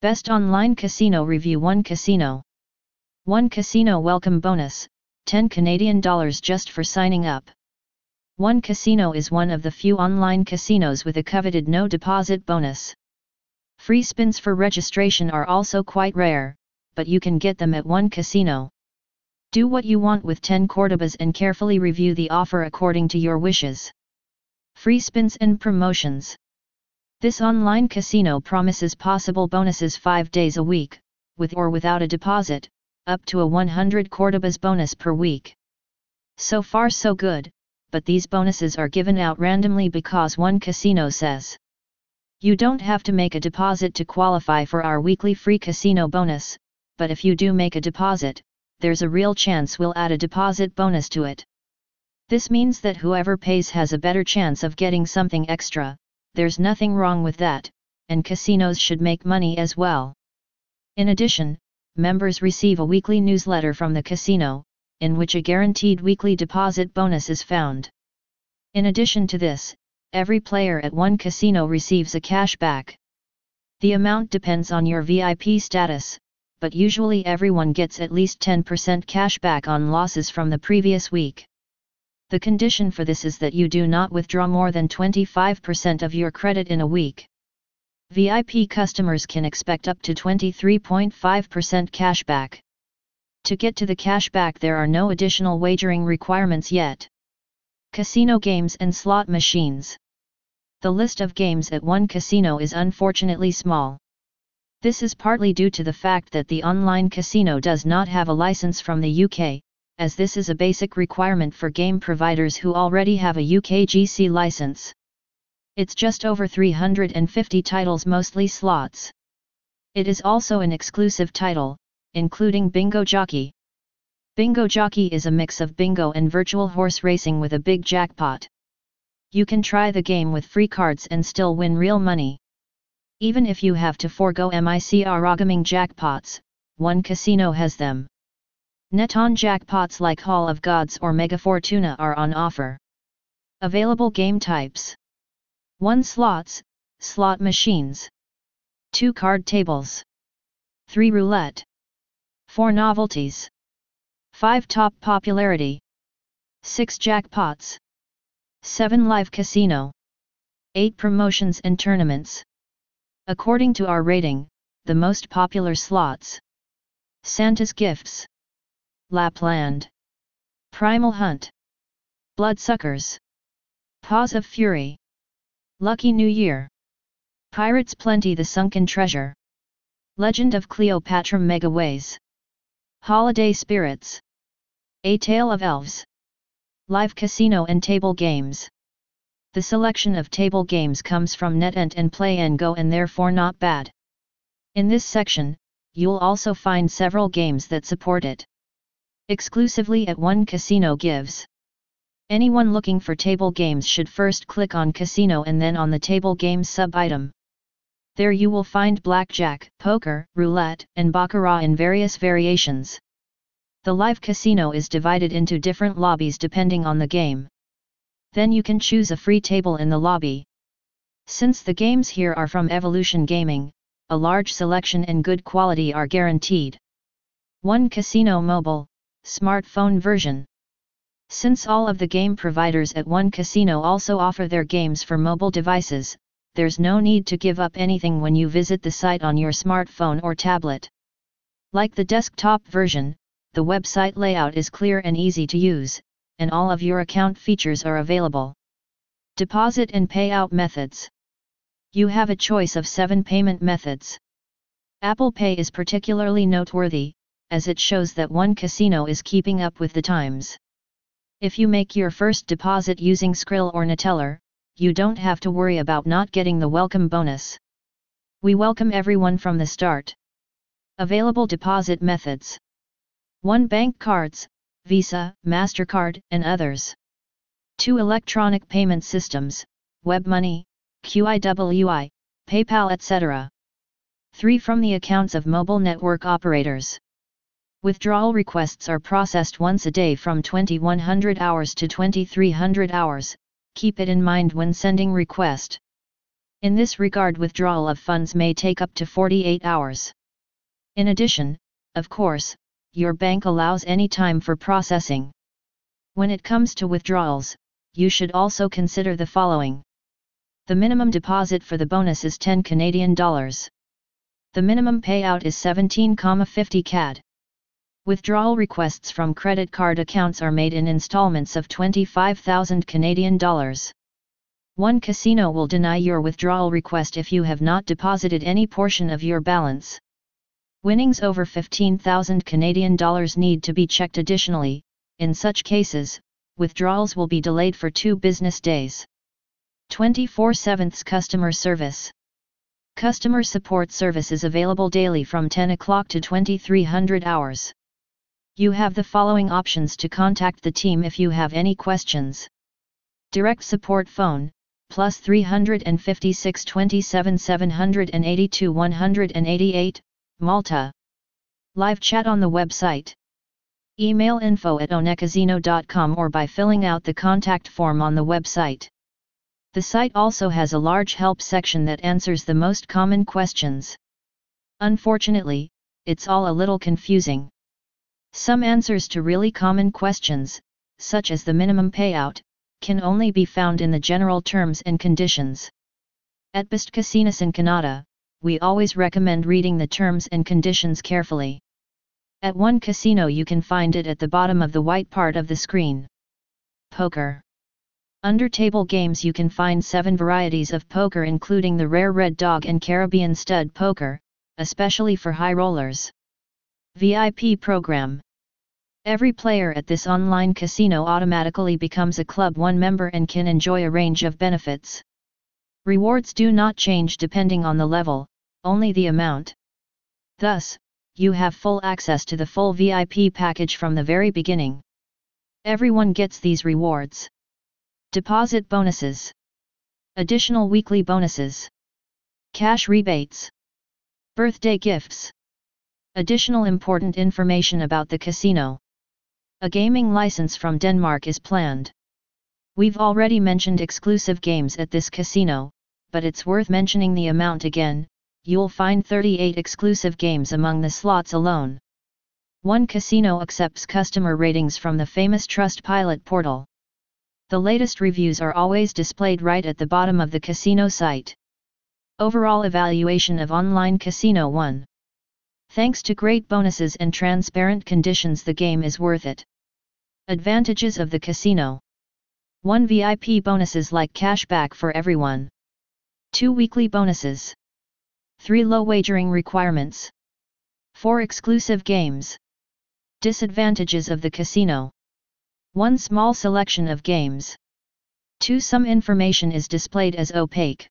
Best Online Casino Review 1 Casino 1 Casino Welcome Bonus, 10 Canadian dollars just for signing up. One Casino is one of the few online casinos with a coveted no deposit bonus. Free spins for registration are also quite rare, but you can get them at One Casino. Do what you want with 10 Cordobas and carefully review the offer according to your wishes. Free spins and promotions. This online casino promises possible bonuses 5 days a week, with or without a deposit, up to a 100 Cordobas bonus per week. So far so good, but these bonuses are given out randomly because one casino says. You don't have to make a deposit to qualify for our weekly free casino bonus, but if you do make a deposit, there's a real chance we'll add a deposit bonus to it. This means that whoever pays has a better chance of getting something extra, there's nothing wrong with that, and casinos should make money as well. In addition, members receive a weekly newsletter from the casino, in which a guaranteed weekly deposit bonus is found. In addition to this, every player at one casino receives a cashback. The amount depends on your VIP status, but usually everyone gets at least 10% cashback on losses from the previous week. The condition for this is that you do not withdraw more than 25% of your credit in a week. VIP customers can expect up to 23.5% cashback. To get to the cashback there are no additional wagering requirements yet. Casino games and slot machines. The list of games at one casino is unfortunately small. This is partly due to the fact that the online casino does not have a license from the UK, as this is a basic requirement for game providers who already have a UKGC license. It's just over 350 titles mostly slots. It is also an exclusive title, including Bingo Jockey. Bingo Jockey is a mix of bingo and virtual horse racing with a big jackpot. You can try the game with free cards and still win real money. Even if you have to forego Microgaming jackpots, one casino has them. NetEnt jackpots like Hall of Gods or Mega Fortuna are on offer. Available game types 1 slots, slot machines, 2 card tables, 3 roulette. 4 novelties. 5 top popularity. 6 jackpots. 7 live casino. 8 promotions and tournaments. According to our rating, the most popular slots. Santa's Gifts. Lapland. Primal Hunt. Bloodsuckers. Paws of Fury. Lucky New Year. Pirates Plenty The Sunken Treasure. Legend of Cleopatra Megaways. Holiday Spirits. A Tale of Elves. Live Casino and Table Games. The selection of table games comes from NetEnt and Play'n GO and therefore not bad. In this section, you'll also find several games that support it. Exclusively at One Casino gives. Anyone looking for table games should first click on Casino and then on the Table Games sub-item. There you will find blackjack, poker, roulette, and baccarat in various variations. The live casino is divided into different lobbies depending on the game. Then you can choose a free table in the lobby. Since the games here are from Evolution Gaming, a large selection and good quality are guaranteed. One Casino Mobile, smartphone version. Since all of the game providers at One Casino also offer their games for mobile devices, there's no need to give up anything when you visit the site on your smartphone or tablet. Like the desktop version, the website layout is clear and easy to use, and all of your account features are available. Deposit and payout methods. You have a choice of seven payment methods. Apple Pay is particularly noteworthy, as it shows that one casino is keeping up with the times. If you make your first deposit using Skrill or Neteller, you don't have to worry about not getting the welcome bonus. We welcome everyone from the start. Available deposit methods 1. Bank cards, Visa, MasterCard, and others. 2. Electronic payment systems, WebMoney, QIWI, PayPal etc. 3. From the accounts of mobile network operators. Withdrawal requests are processed once a day from 2100 hours to 2300 hours, keep it in mind when sending request. In this regard withdrawal of funds may take up to 48 hours. In addition, of course, your bank allows any time for processing. When it comes to withdrawals, you should also consider the following. The minimum deposit for the bonus is 10 Canadian dollars. The minimum payout is 17,50 CAD. Withdrawal requests from credit card accounts are made in installments of 25,000 Canadian dollars. One casino will deny your withdrawal request if you have not deposited any portion of your balance. Winnings over 15,000 Canadian dollars need to be checked additionally. In such cases, withdrawals will be delayed for 2 business days. 24/7 customer service. Customer support service is available daily from 10 o'clock to 2300 hours. You have the following options to contact the team if you have any questions. Direct support phone, plus 356 27 782 188, Malta. Live chat on the website. Email info at onecasino.com or by filling out the contact form on the website. The site also has a large help section that answers the most common questions. Unfortunately, it's all a little confusing. Some answers to really common questions, such as the minimum payout, can only be found in the general terms and conditions. At Best Casinos in Canada, we always recommend reading the terms and conditions carefully. At one casino you can find it at the bottom of the white part of the screen. Poker. Under table games you can find seven varieties of poker including the rare red dog and Caribbean stud poker, especially for high rollers. VIP Program Every player at this online casino automatically becomes a Club 1 member and can enjoy a range of benefits. Rewards do not change depending on the level, only the amount. Thus, you have full access to the full VIP package from the very beginning. Everyone gets these rewards. Deposit bonuses. Additional weekly bonuses. Cash rebates. Birthday gifts. Additional important information about the casino. A gaming license from Denmark is planned. We've already mentioned exclusive games at this casino, but it's worth mentioning the amount again, you'll find 38 exclusive games among the slots alone. One casino accepts customer ratings from the famous Trustpilot portal. The latest reviews are always displayed right at the bottom of the casino site. Overall evaluation of online casino 1. Thanks to great bonuses and transparent conditions the game is worth it. Advantages of the casino 1 VIP bonuses like cashback for everyone. 2 weekly bonuses. 3 low wagering requirements. 4 exclusive games. Disadvantages of the casino 1 small selection of games. 2 Some information is displayed as opaque.